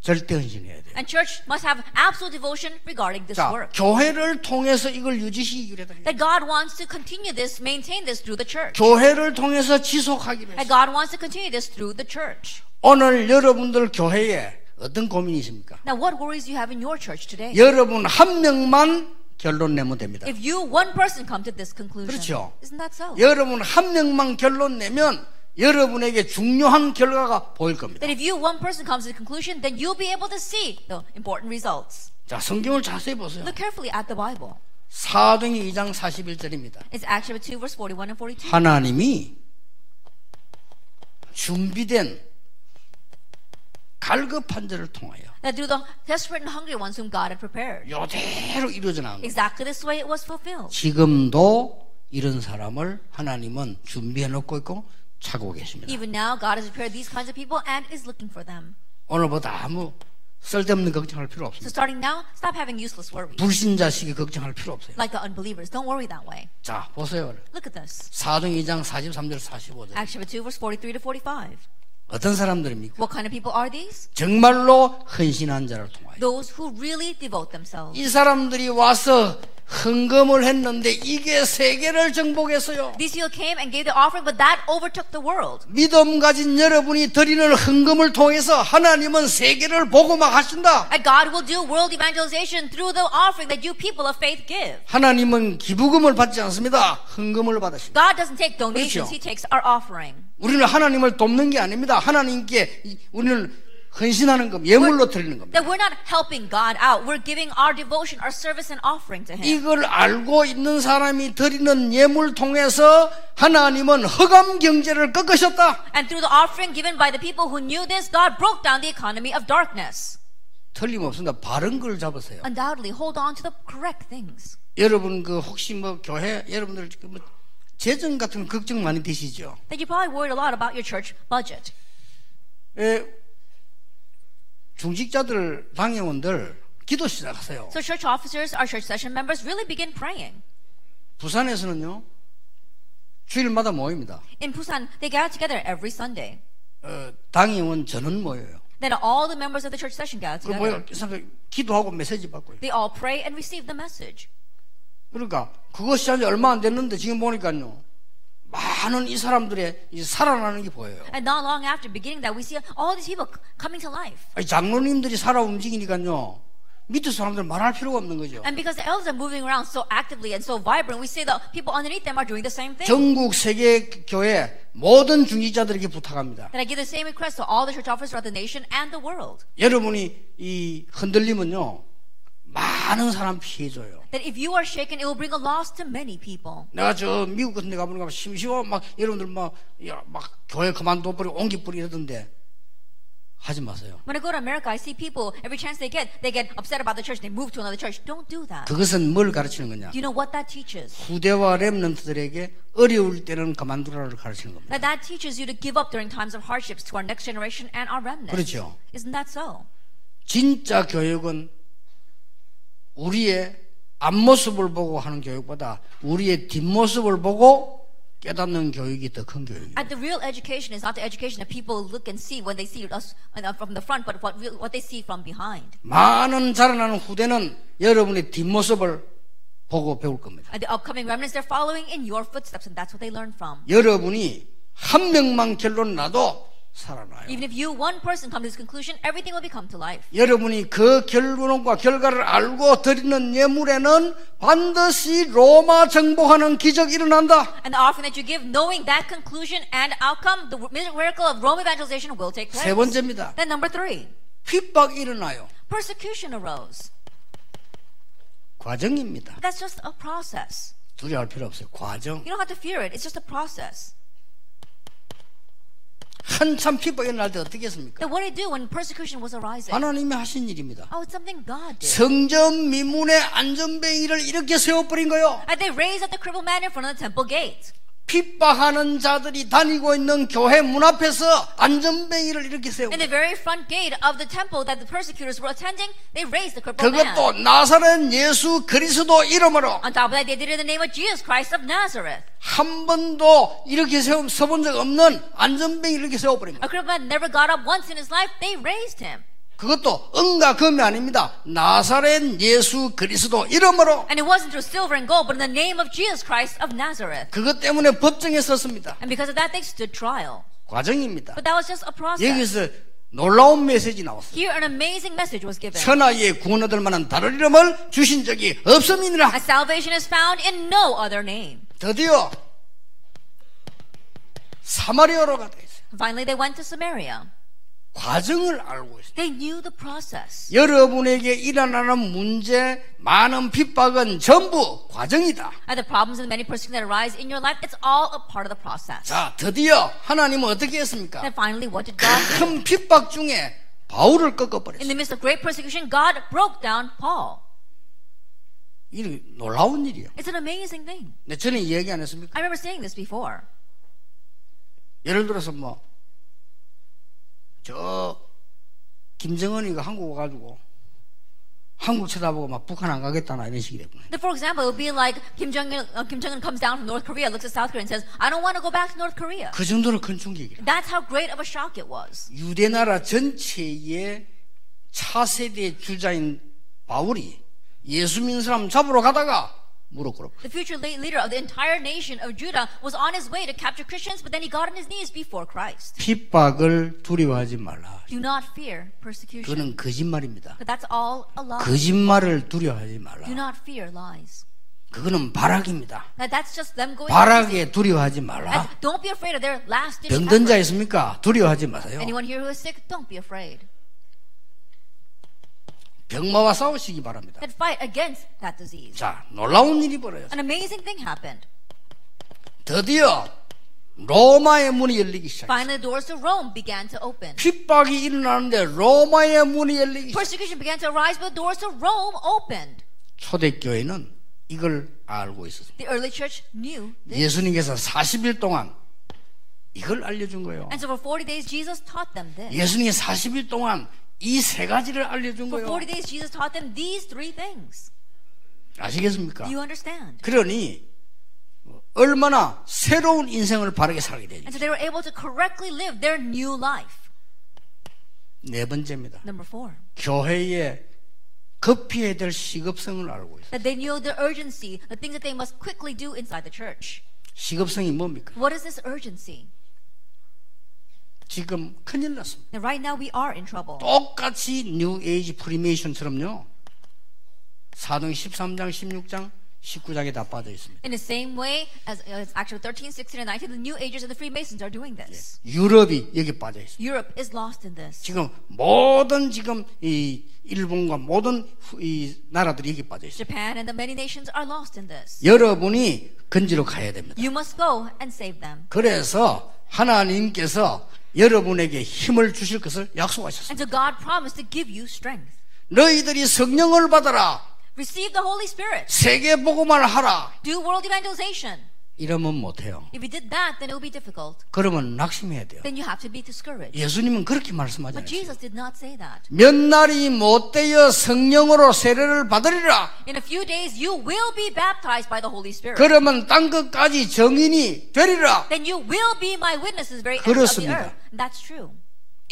절대 헌신해야 돼요. And church must have absolute devotion regarding this 자, work. 교회를 통해서 이걸 유지시키기로 했다. That God wants to continue this, maintain this through the church. 교회를 통해서 지속하기로 That 했어요. God wants to continue this through the church. 오늘 여러분들 교회에 어떤 고민이 있습니까? Now, what worries you have in your church today? 여러분 한 명만 결론 내면 됩니다. If you, one person, come to this conclusion, 그렇죠. isn't that so? 여러분 한 명만 결론 내면 여러분에게 중요한 결과가 보일 겁니다. That if you, one person, comes to the conclusion, then you'll be able to see the important results. 자, 성경을 자세히 보세요. Look carefully at the Bible. 사도행전 2장 41절입니다. It's Acts chapter 2, verse 41 and 42. 하나님이 준비된 갈급한 자를 통하여 That through the desperate and hungry ones whom God had prepared. 요대로 이루어져 나온 겁니다. Exactly this way it was fulfilled. 지금도 이런 사람을 하나님은 준비해 놓고 있고 찾고 계십니다. Even now, God has prepared these kinds of people and is looking for them. 오늘보다 아무 쓸데없는 걱정할 필요 So 없습니다. starting now, stop having useless worries. 불신자식이 걱정할 필요 없어요. Like the unbelievers. Don't worry that way. 자, 보세요. Look at this. 사도행 2장 43절 45절. Acts chapter 2, verse 43 to 45. 어떤 사람들입니까? What kind of people are these? 정말로 헌신한 자를 통하여. Those who really devote themselves. 이 사람들이 와서 헌금을 했는데 이게 세계를 정복했어요. These people came and gave the offering, but that overtook the world. 믿음 가진 여러분이 드리는 헌금을 통해서 하나님은 세계를 복음화 하신다. And God will do world evangelization through the offering that you people of faith give. 하나님은 기부금을 받지 않습니다. 헌금을 받으십니다. God doesn't take donations, 그렇죠. He takes our offering. 우리는 하나님을 돕는 게 아닙니다. 하나님께 이- 우리는 헌신하는 것, 예물로 드리는 겁니다. That we're not helping God out. We're giving our devotion, our service and offering to Him. 이걸 알고 있는 사람이 드리는 예물 통해서 하나님은 허감 경제를 꺾으셨다. And through the offering given by the people who knew this, God broke down the economy of darkness. 틀림없습니다. 바른 걸 잡으세요. Undoubtedly, hold on to the correct things. 여러분 그 혹시 뭐 교회 여러분들 그뭐 재정 같은 거 걱정 많이 되시죠? That you're probably worried a lot about your church budget. 에, 중직자들 당회원들 기도 시작하세요. So church officers, our church session members really begin praying. 부산에서는요 주일마다 모입니다. In Busan, they gather together every Sunday. 어, 당회원 전원 모여요. Then all the members of the church session gather 그 모여 together. 기도하고 메시지 받고요. They all pray and receive the message. 그러니까 그것이 한지 얼마 안 됐는데 지금 보니까요 많은 이 사람들의 이 살아나는 게 보여요. And not long after beginning that, we see all these people coming to life. 아니, 장로님들이 살아 움직이니까요 밑에 사람들 말할 필요가 없는 거죠. And because the elders are moving around so actively and so vibrant, we see the people underneath them are doing the same thing. 전국 세계 교회 모든 중직자들에게 부탁합니다. Then I give the same request to all the church officers throughout the nation and the world. 여러분이 이 흔들리면요 많은 사람 피해줘요. That if you are shaken, it will bring a loss to many people. 내가 저 미국 같은 데 가보니까 심심하고 막 여러분들 막, 야, 막 교회 그만둬 버리고 옮기 버리고 이러던데 하지 마세요. When I go to America, I see people, every chance they get, they get upset about the church, they move to another church. Don't do that. 그것은 뭘 가르치는 거냐? Do you know what that teaches? 후대와 렘넌트들에게 어려울 때는 그만두라를 가르치는 겁니다. That that teaches you to give up during times of hardships to our next generation and our remnants. 그렇죠. Isn't that so? 진짜 교육은 우리의 앞모습을 보고 하는 교육보다 우리의 뒷모습을 보고 깨닫는 교육이 더 큰 교육이에요. At the real education is not the education that people look and see when they see us uh, from the front, but what, real, what they see from behind. 많은 자라나는 후대는 여러분의 뒷모습을 보고 배울 겁니다. And the upcoming remnants, they're following in your footsteps, and that's what they learn from. 여러분이 한 명만 결론 나도 살아나요. Even if you, one person, come to this conclusion, everything will become to life. 여러분이 그 결론과 결과를 알고 드리는 예물에는 반드시 로마 정복하는 기적이 일어난다. And the offering that you give, knowing that conclusion and outcome, the miracle of Rome evangelization will take place. 세 번째입니다. Then number three, 핍박이 일어나요. persecution arose. 과정입니다. But that's just a process. 두려워할 필요 없어요. 과정. You don't have to fear it. It's just a process. 한참 핍박이 일어날 때 어떻게 했습니까? Then what did he do when persecution was arising? 하나님이 하신 일입니다. Oh, it's something God did. 성전 미문의 안전뱅이를 이렇게 세워버린 거요. And they raised up the crippled man in front of the temple gate. 핍박하는 자들이 다니고 있는 교회 문 앞에서 안전뱅이를 이렇게 세우고 In the very front gate of the temple that the persecutors were attending, they raised the crippled man. 그것도 나사렛 예수 그리스도 이름으로 On top of that, they did it in the name of Jesus Christ of Nazareth. 한 번도 이렇게 세워 서본 적 없는 안전뱅이를 이렇게 세워버린 거예요. A crippled man never got up once in his life. They raised him. 그것도 은과 금이 아닙니다. 나사렛 예수 그리스도 이름으로 And it wasn't through silver and gold, but in the name of Jesus Christ of Nazareth. 그것 때문에 법정에 섰습니다. And because of that, they stood trial. 과정입니다. But that was just a process. 여기서 놀라운 메시지 나왔어요. Here, an amazing message was given. 천하에 구원 얻을 만한 다른 이름을 주신 적이 없음이니라. And salvation is found in no other name. 드디어 사마리아로 가다 있어요. Finally, they went to Samaria. 과정을 알고 있어요. They knew the process. 여러분에게 일어나는 문제, 많은 핍박은 전부 과정이다. And the problems and the many persecutions that arise in your life, it's all a part of the process. 자, 드디어 하나님은 어떻게 했습니까? And finally, what did God do? 큰 핍박 중에 바울을 꺾어버렸어요. the midst of great persecution, God broke down Paul. 이 놀라운 일이에요. It's an amazing thing. 네, 저는 이 얘기 안 했습니까? I remember saying this before. 예를 들어서 뭐, 저, 김정은이가 한국 와가지고, 한국 쳐다보고 막 북한 안 가겠다 나 이런 식이. Then, for example, it would be like Kim Jong Un. Uh, Kim Jong Un comes down from North Korea, looks at South Korea, and says, "I don't want to go back to North Korea." 그 정도로 큰 충격이라. That's how great of a shock it was. 유대 나라 전체의 차세대 주자인 바울이 예수 믿는 사람 잡으러 가다가 무릎 꿇어. The future le- leader of the entire nation of Judah was on his way to capture Christians, but then he got on his knees before Christ. 핍박을 두려워하지 말라. Do not fear persecution. 그는 거짓말입니다. But that's all a lie. 거짓말을 두려워하지 말라. Do not fear lies. 그거는 발악입니다. That, that's just them going. 발악에 두려워하지 말라. And don't be afraid of their last ditch 병든 자. 있습니까? 두려워하지 마세요. Anyone here who is sick, don't be afraid. 병마와 싸우시기 바랍니다. And fight against that disease. 자, 놀라운 일이 벌어졌어요. An amazing thing happened. 드디어 로마의 문이 열리기 시작했어요. Finally, the doors to Rome began to open. 핍박이 일어나는데 로마의 문이 열리기 시작했어요. Persecution began to arise, but the doors to Rome opened. 초대교회는 이걸 알고 있었습니다. The early church knew this. 예수님께서 40일 동안 이걸 알려준 거예요. And so for 40 days, Jesus taught them this. 예수님이 40일 동안 이 세 가지를 알려준 거예요. 40 days, Jesus taught them these three things. 아시겠습니까? Do you understand? 그러니 얼마나 새로운 인생을 바르게 살게 되죠. And so they were able to correctly live their new life. 네 번째입니다. Number four, 교회에 급히해야 될 시급성을 알고 있어요. that they knew the urgency, the things that they must quickly do inside the church. 시급성이 뭡니까? What is this urgency? 지금 큰일 났습니다. Right now, we are in trouble. 똑같이 뉴 에이지 프리메이션처럼요. 사도행 13장, 16장, 19장에 다 빠져 있습니다. In the same way as, as actually 13, 16, and 19, the New Agers and the Freemasons are doing this. 유럽이 여기 빠져 있습니다. Europe is lost in this. 지금 모든 지금 이 일본과 모든 후- 이 나라들이 여기 빠져 있습니다. Japan and the many nations are lost in this. 여러분이 건지러 가야 됩니다. You must go and save them. 그래서 하나님께서 여러분에게 힘을 주실 것을 약속하셨습니다. And so God promised to give you strength. 너희들이 성령을 받아라. Receive the Holy Spirit. 세계 복음을 하라. Do world evangelization. 이러면 못해요. If you did that, then it will be difficult. 그러면 낙심해야 돼요. Then you have to be discouraged. 예수님은 그렇게 But 말씀하잖아요. Jesus did not say that. 몇 날이 못되어 성령으로 세례를 받으리라. In a few days, you will be baptized by the Holy Spirit. 그러면 땅 끝까지 정인이 되리라. Then you will be my witnesses very end of the 그렇습니다. earth. That's true.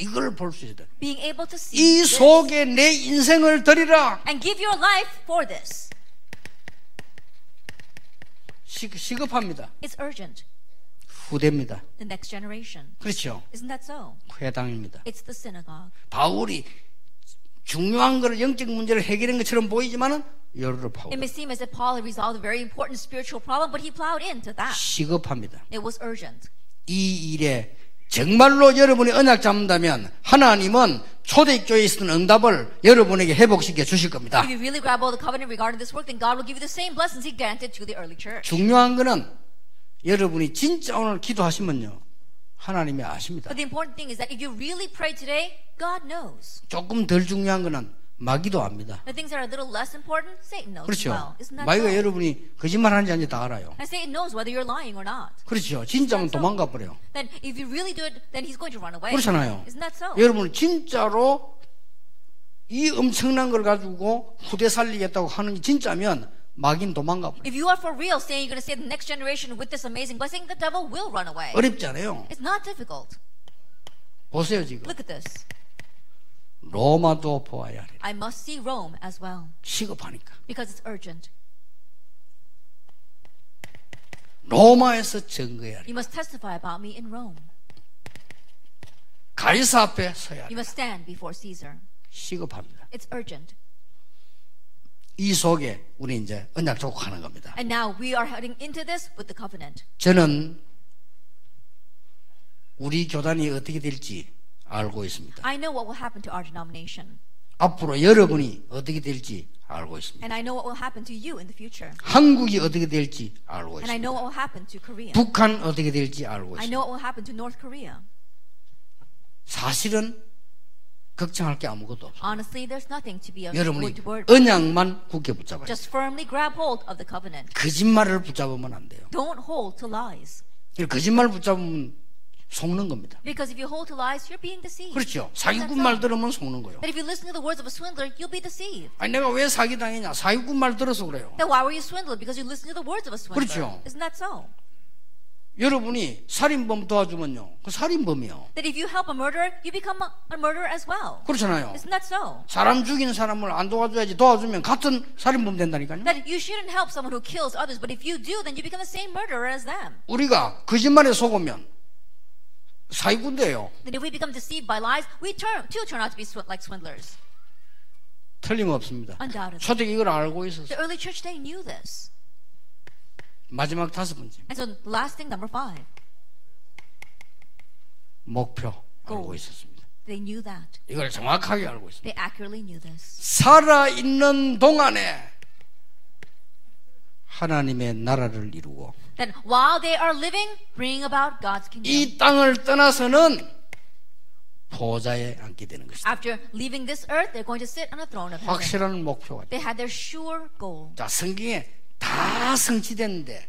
이걸 볼 수 있다. Being able to see 이 속에 내 인생을 드리라. and give your life for this. 시, 시급합니다. It's urgent. 후대입니다. The next generation. 그렇죠. Isn't that so? 회당입니다. It's the synagogue. 바울이 중요한 걸 영적 문제를 해결한 것처럼 보이지만은 열을 파고 It may seem as if Paul had resolved a very important spiritual problem, but he plowed into that. 시급합니다. It was urgent. 이 일에 정말로 여러분이 언약 잡는다면 하나님은 초대교회에 있었던 응답을 여러분에게 회복시켜 주실 겁니다. Really work. 중요한 거는 여러분이 진짜 오늘 기도하시면요. 하나님이 아십니다. Really today. 조금 덜 중요한 거는 마귀도 압니다. The things that are a little less important, Satan knows as 그렇죠. 마귀가? 여러분이 거짓말 하는지 아닌지 다 알아요. And Satan knows whether you're lying or not. 그렇죠. 진짜면 도망가 버려요. Then if you really do it, then he's going to run away. 그렇잖아요. Isn't that so? 여러분 진짜로 이 엄청난 걸 가지고 후대 살리겠다고 하는 게 진짜면 마귀는 도망가 버려요. If you are for real saying you're going to save the next generation with this amazing blessing, the devil will run away. 어렵지 않아요. It's not difficult. 보세요 지금 Look at this. 로마도 보아야 해. I must see Rome as well 시급하니까. because it's urgent. 로마에서 증거해야 해. You must testify about me in Rome. 가이사 앞에 서야 You 해. must stand before Caesar. 시급합니다. It's urgent. 이 속에 우리 이제 언약 족하는 겁니다. And now we are heading into this with the covenant. 저는 우리 교단이 어떻게 될지 알고 있습니다. I know what will happen to our denomination. 앞으로 여러분이 어떻게 될지 알고 있습니다. And I know what will happen to you in the future. 한국이 어떻게 될지 알고 And I know 있습니다. what will happen to Korea. 북한 어떻게 될지 알고 I 있습니다. know what will happen to North Korea. 사실은 걱정할 게 아무것도 없어요. Honestly, there's nothing to be 여러분이. 언약만 굳게 붙잡아요. Just firmly grab hold of the covenant. 거짓말을 붙잡으면 안 돼요. Don't hold to lies. 거짓말 붙잡으면 속는 겁니다. Because if you hold to lies, you're being deceived. 그렇죠. 사기꾼 말? 들으면 속는 거예요. That if you listen to the words of a swindler, you'll be deceived. 아니 내가 왜 사기 당했냐? 사기꾼 말 들어서 그래요. Then why were you swindled? Because you listened to the words of a swindler. 그렇죠. Isn't that so? 여러분이 살인범 도와주면요. 그 살인범이요. That if you help a murderer, you become a, murderer as well. 그렇잖아요. Isn't that so? 사람 죽이는 사람을 안 도와줘야지 도와주면 같은 살인범 된다니까요. That you shouldn't help someone who kills others, but if you do, then you become the same murderer as them. 우리가 거짓말에 속으면 사기꾼 돼요. That if we become deceived by lies, we turn too turn out to be like swindlers. 틀림없습니다. Undoubtedly. 초대기 이걸 알고 있었어요. The early church they knew this. 마지막 다섯 번째 And so last thing, number five, 목표 알고 Goal. 있었습니다. they knew that. 이걸 정확하게 알고 있습니다. They accurately knew this. 살아 있는 동안에 하나님의 나라를 이루고 That while they are living, bring about God's kingdom. 이 땅을 떠나서는 보좌에 앉게 되는 것이다. After leaving this earth, they're going to sit on a throne of heaven. 확실한 목표가 있다. They had their sure goal. 자, 성경에 다 성취됐는데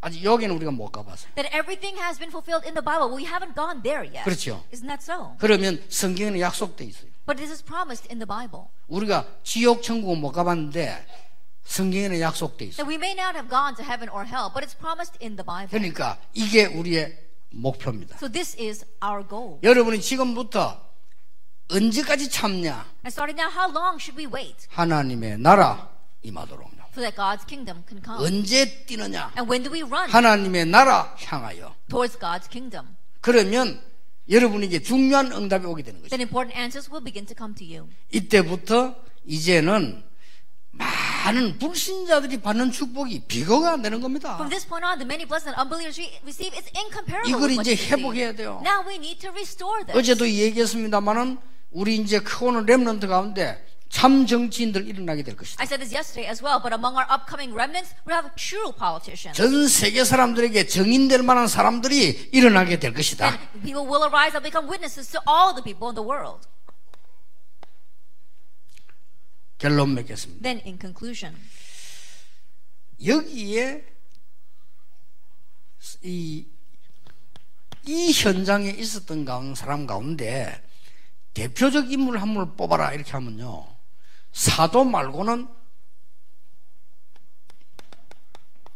아직 여기는 우리가 못 가봤어요. That everything has been fulfilled in the Bible. We haven't gone there yet. 그렇죠. Isn't that so? 그러면 성경에는 약속돼 있어요. But this is promised in the Bible. 우리가 지옥 천국은 못 가봤는데 성경에는 약속돼 있어. We may not have gone to heaven or hell, but it's promised in the Bible. 그러니까 이게 우리의 목표입니다. So this is our goal. 여러분이 지금부터 언제까지 참냐? And starting now, how long should we wait 하나님의 나라 임하도록요. so that God's kingdom can come? 언제 뛰느냐? And when do we run 하나님의 나라 향하여. towards God's kingdom? 그러면 여러분에게 중요한 응답이 오게 되는 것이죠. Then important answers will begin to come to you. 이때부터 이제는 많은 불신자들이 받는 축복이 비교가 안 되는 겁니다. From this point on, the many blessings unbelievers re- receive is incomparable. 이걸 이제. 회복해야 돼요. Now we need to restore this. 어제도 얘기했습니다만은 우리 이제 크고는 렘넌트 가운데 참 정치인들 일어나게 될 것이다. I said this yesterday as well, but among our upcoming remnants, we have true politicians. 전 세계 사람들에게 정인될 만한 사람들이 일어나게 될 것이다. And people will arise and become witnesses to all the people in the world. 결론 맺겠습니다. Then, in conclusion, 여기에 이, 이 현장에 있었던 사람 가운데 대표적 인물 한 분을 뽑아라 이렇게 하면요. 사도 말고는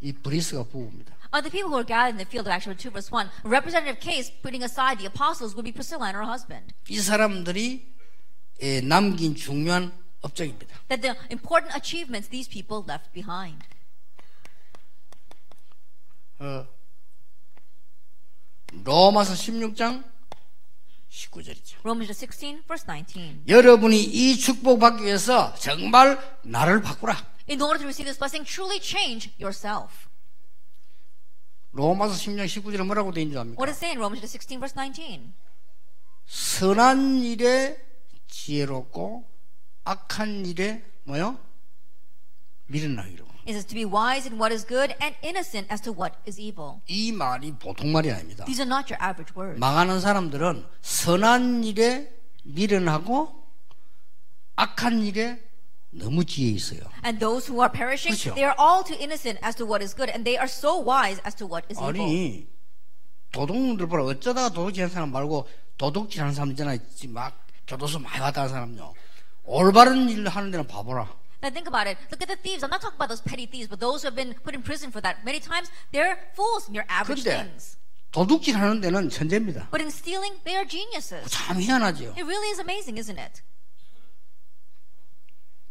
이 브리스가 부부입니다. of the people who are gathered in the field of Acts chapter 2, verse 1, a representative case, putting aside the apostles, would be Priscilla and her husband. 이 사람들이 예, 남긴 중요한 업적입니다. That the important achievements these people left behind. 어, 로마서 16장 19절이죠. Romans 16, verse 19. 여러분이 이 축복 받기 위해서 정말 나를 바꾸라. In order to receive this blessing, truly change yourself. 로마서 16장 19절에 뭐라고 되어 있는 줄 압니까? What does it say in Romans 16, verse 19? 선한 일에 지혜롭고 악한 일에 뭐요? 미련하기로. It says to be wise in what is good and innocent as to what is evil. 이 말이 보통 말이 아닙니다. These are not your average words. 망하는 사람들은 선한 일에 미련하고 악한 일에 너무 지혜 있어요. And those who are perishing, 그렇죠. they are all too innocent as to what is good, and they are so wise as to what is evil. 아니 도둑놈들 보라 어쩌다가 도둑질하는 사람 말고 도둑질하는 사람 있잖아요. 막 교도소 많이 갔다 간 사람요. 올바른 일을 하는 데는 봐보라. Now think about it. Look at the thieves. I'm not talking about those petty thieves, but those who have been put in prison for that. Many times they're fools, mere average 근데 things. 도둑질 하는 데는 천재입니다. But in stealing, they are geniuses. 참 희한하죠. It really is amazing, isn't it?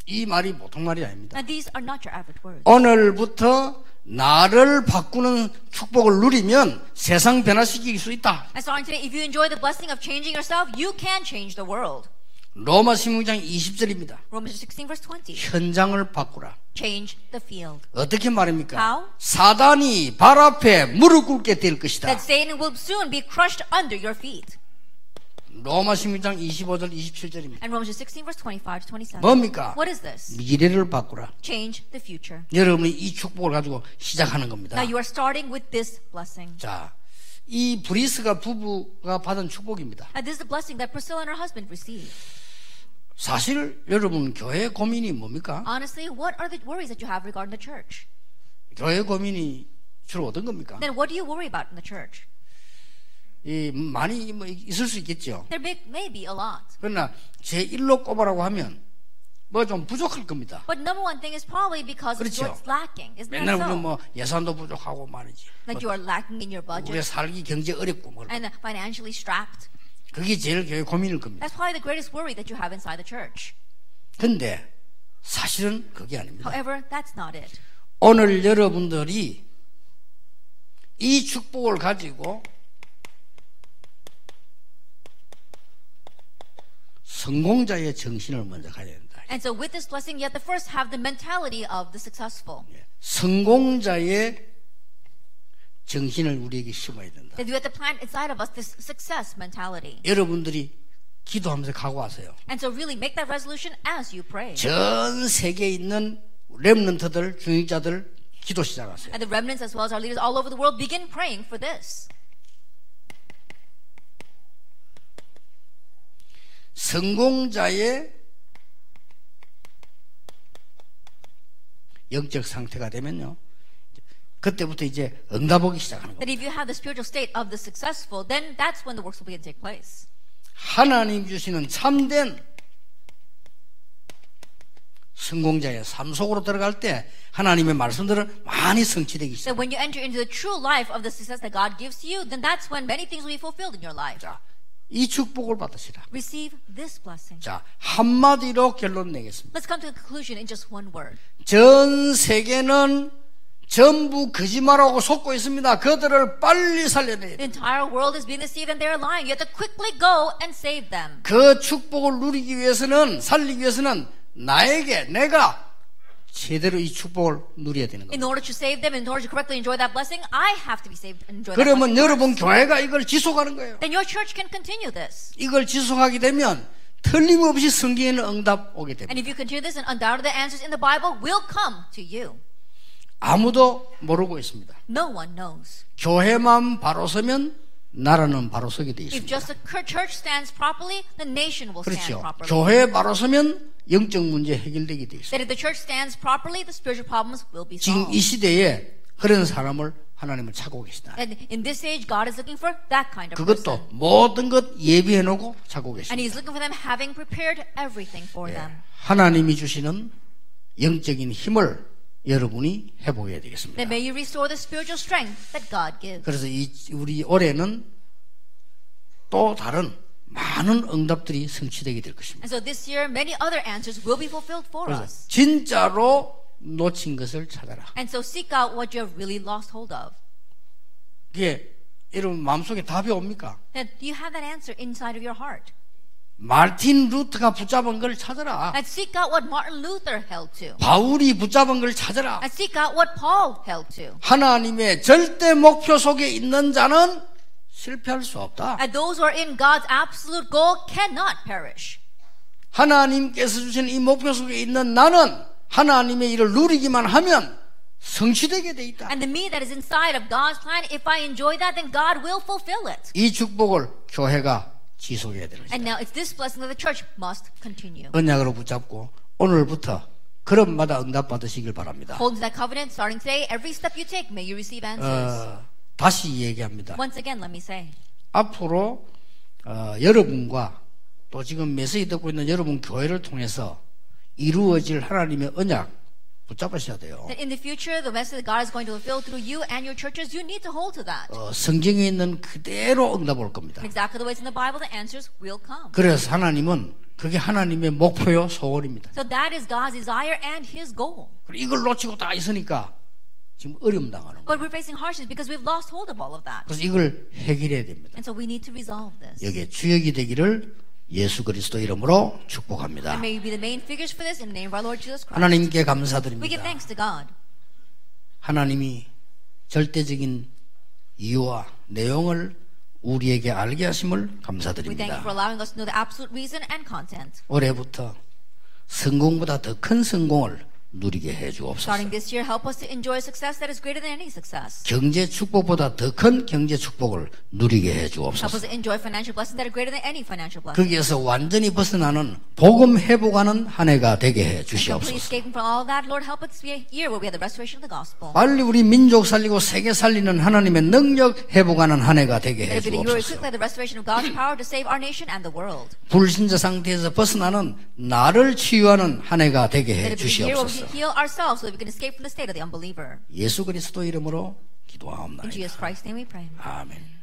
이 말이 보통 말이 아닙니다. Now these are not your average words. 오늘부터 나를 바꾸는 축복을 누리면 세상 변화시킬 수 있다. And starting today, if you enjoy the blessing of changing yourself, you can change the world. 로마 16장 20절입니다. Romans 16, verse 20. 현장을 바꾸라. Change the field. 어떻게 말입니까? How? 사단이 발 앞에 무릎 꿇게 될 것이다. That Satan will soon be crushed under your feet. 로마 16장 25절 27절입니다. And Romans 16, verse 25 to 27. 뭡니까? What is this? 미래를 바꾸라. Change the future. 여러분이 이 축복을 가지고 시작하는 겁니다. Now you are starting with this blessing. 자, 이 브리스가 부부가 받은 축복입니다. And this is the blessing that Priscilla and her husband received. 사실 여러분 교회 고민이 뭡니까? Honestly, what are the worries that you have regarding the church? 교회 고민이 주로 어떤 겁니까? Then what do you worry about in the church? 이 많이 뭐 있을 수 있겠죠. There may, may be a lot. 그러나 제 일로 꼽아라고 하면 뭐 좀 부족할 겁니다. But number one thing is probably because 그렇죠. what's lacking. Isn't 맨날 that 우리 so? 뭐 예산도 부족하고 말이지. That you are lacking in your 우리 budget 살기 경제 어렵고 뭐 and financially strapped. 그게 제일 교회 고민일 겁니다. That's probably the greatest worry that you have inside the church. 근데 사실은 그게 아닙니다. However, that's not it. 오늘 여러분들이 이 축복을 가지고 성공자의 정신을 먼저 가져야 된다. And so with this blessing, you have to first have the mentality of the successful. 성공자의 정신을 우리에게 심어야 된다. That you have to plant inside of us this success mentality. 여러분들이 기도하면서 각오하세요. And so really make that resolution as you pray. 전 세계에 있는 렘넌트들, 중직자들 기도 시작하세요. And the remnants as well as our leaders all over the world begin praying for this. 성공자의 영적 상태가 되면요. 그때부터 이제 응답하기 시작하는 겁니다. if you have the spiritual state of the successful, then that's when the works will begin to take place. 하나님 주시는 참된 성공자의 삶 속으로 들어갈 때 하나님의 말씀들은 많이 성취되기 시작. So when you enter into the true life of the success that God gives you, then that's when many things will be fulfilled in your life. 자, 이 축복을 받으시라. Receive this blessing. 자, 한마디로 결론 내겠습니다. Let's come to conclusion in just one word. 전 세계는 전부 거짓말하고 속고 있습니다. 그들을 빨리 살려내야 The 돼. entire world is being deceived and they're lying. You have to quickly go and save them. 그 축복을 누리기 위해서는 살리기 위해서는 나에게 내가 제대로 이 축복을 누려야 되는 겁니다. order to save them, in order to correctly enjoy that blessing, I have to be saved and enjoy that 그러면. 여러분 교회가 이걸 지속하는 거예요. Then your church can continue this. 이걸 지속하게 되면 틀림없이 성경에는 응답 오게 됩니다. And if you continue this, then undoubtedly the answers in the Bible will come to you. 아무도 모르고 있습니다. No one knows. 교회만 바로 서면 나라는 바로 서게 돼 If 있습니다. just the cur- church stands properly, the nation will stand 그렇죠. properly. 교회 바로 서면 영적 문제 해결되게 돼 있습니다. That if the church stands properly, the spiritual problems will be 지금 이 solved. 시대에 그런 사람을 하나님을 찾고 계시다. And in this age, God is looking for that kind of. 그것도 모든 것 예비해 놓고 찾고 And 계십니다. He's looking for them having prepared everything for 예. them. 하나님이 주시는 영적인 힘을 여러분이 해보셔야 되겠습니다. Then may you restore the spiritual strength that God gives. 그래서 이 우리 올해는 또 다른 많은 응답들이 성취되게 될 것입니다. And so this year, many other answers will be fulfilled for us. 진짜로 놓친 것을 찾아라. And so seek out what you have really lost hold of. 그게 여러분 마음속에 답이 옵니까? Then do you have that answer inside of your heart? 마틴 루트가 붙잡은 걸 찾아라. And seek out what Martin Luther held to. 바울이 붙잡은 걸 찾아라. And seek out what Paul held to. 하나님의 절대 목표 속에 있는 자는 실패할 수 없다. And those who are in God's absolute goal cannot perish. 하나님께서 주신 이 목표 속에 있는 나는 하나님의 일을 누리기만 하면 성취되게 돼 있다. And the me that is inside of God's plan, if I enjoy that, then God will fulfill it. 이 축복을 교회가 지속해야 되는 And 것이다. now it's this blessing that the church must continue. 언약으로 붙잡고 오늘부터 그런마다 응답 받으시길 바랍니다. Hold that covenant, starting today, every step you take, may you receive answers. 어, 다시 얘기합니다. Once again, let me say, 앞으로 어, 여러분과 또 지금 메시지 듣고 있는 여러분 교회를 통해서 이루어질 하나님의 언약 붙잡으셔야 돼요. that in the future, the message that God is going to fulfill through you and your churches, you need to hold to that. 어, 성경에 있는 그대로 응답 올 겁니다. And exactly the way it's in the Bible, the answers will come. 그래서 하나님은 그게 하나님의 목표요 소원입니다. So that is God's desire and His goal. 이걸 놓치고 다 있으니까 지금 어려움 당하는 거예요. But we're facing hardships because we've lost hold of all of that. 그래서 이걸 해결해야 됩니다. And so we need to resolve this. 여기에 주역이 되기를 예수 그리스도 이름으로 축복합니다. 하나님께 감사드립니다. 하나님이 절대적인 이유와 내용을 우리에게 알게 하심을 감사드립니다. 올해부터 성공보다 더 큰 성공을 누리게 해 주옵소서. Starting this year, help us to enjoy success that is greater than any success. 경제 축복보다 더 큰 경제 축복을 누리게 해 Help us 주옵소서. to enjoy financial blessings that are greater than any financial blessing. 거기에서 완전히 벗어나는 복음 회복하는 한 해가 되게 해 주시옵소서. escaping from all that, Lord, help us to be a year where we have the restoration of the gospel. 빨리 우리 민족 살리고 세계 살리는 하나님의 능력 회복하는 한 해가 되게 해 주옵소서. quickly have the restoration of God's power to save our nation and the world. 불신자 상태에서 벗어나는 나를 치유하는 한 해가 되게 해 주시옵소서. can heal ourselves so that we can escape from the state of the unbeliever. 예수 그리스도 이름으로 In 기도하옵나이다. Jesus Christ's name we pray. 아멘.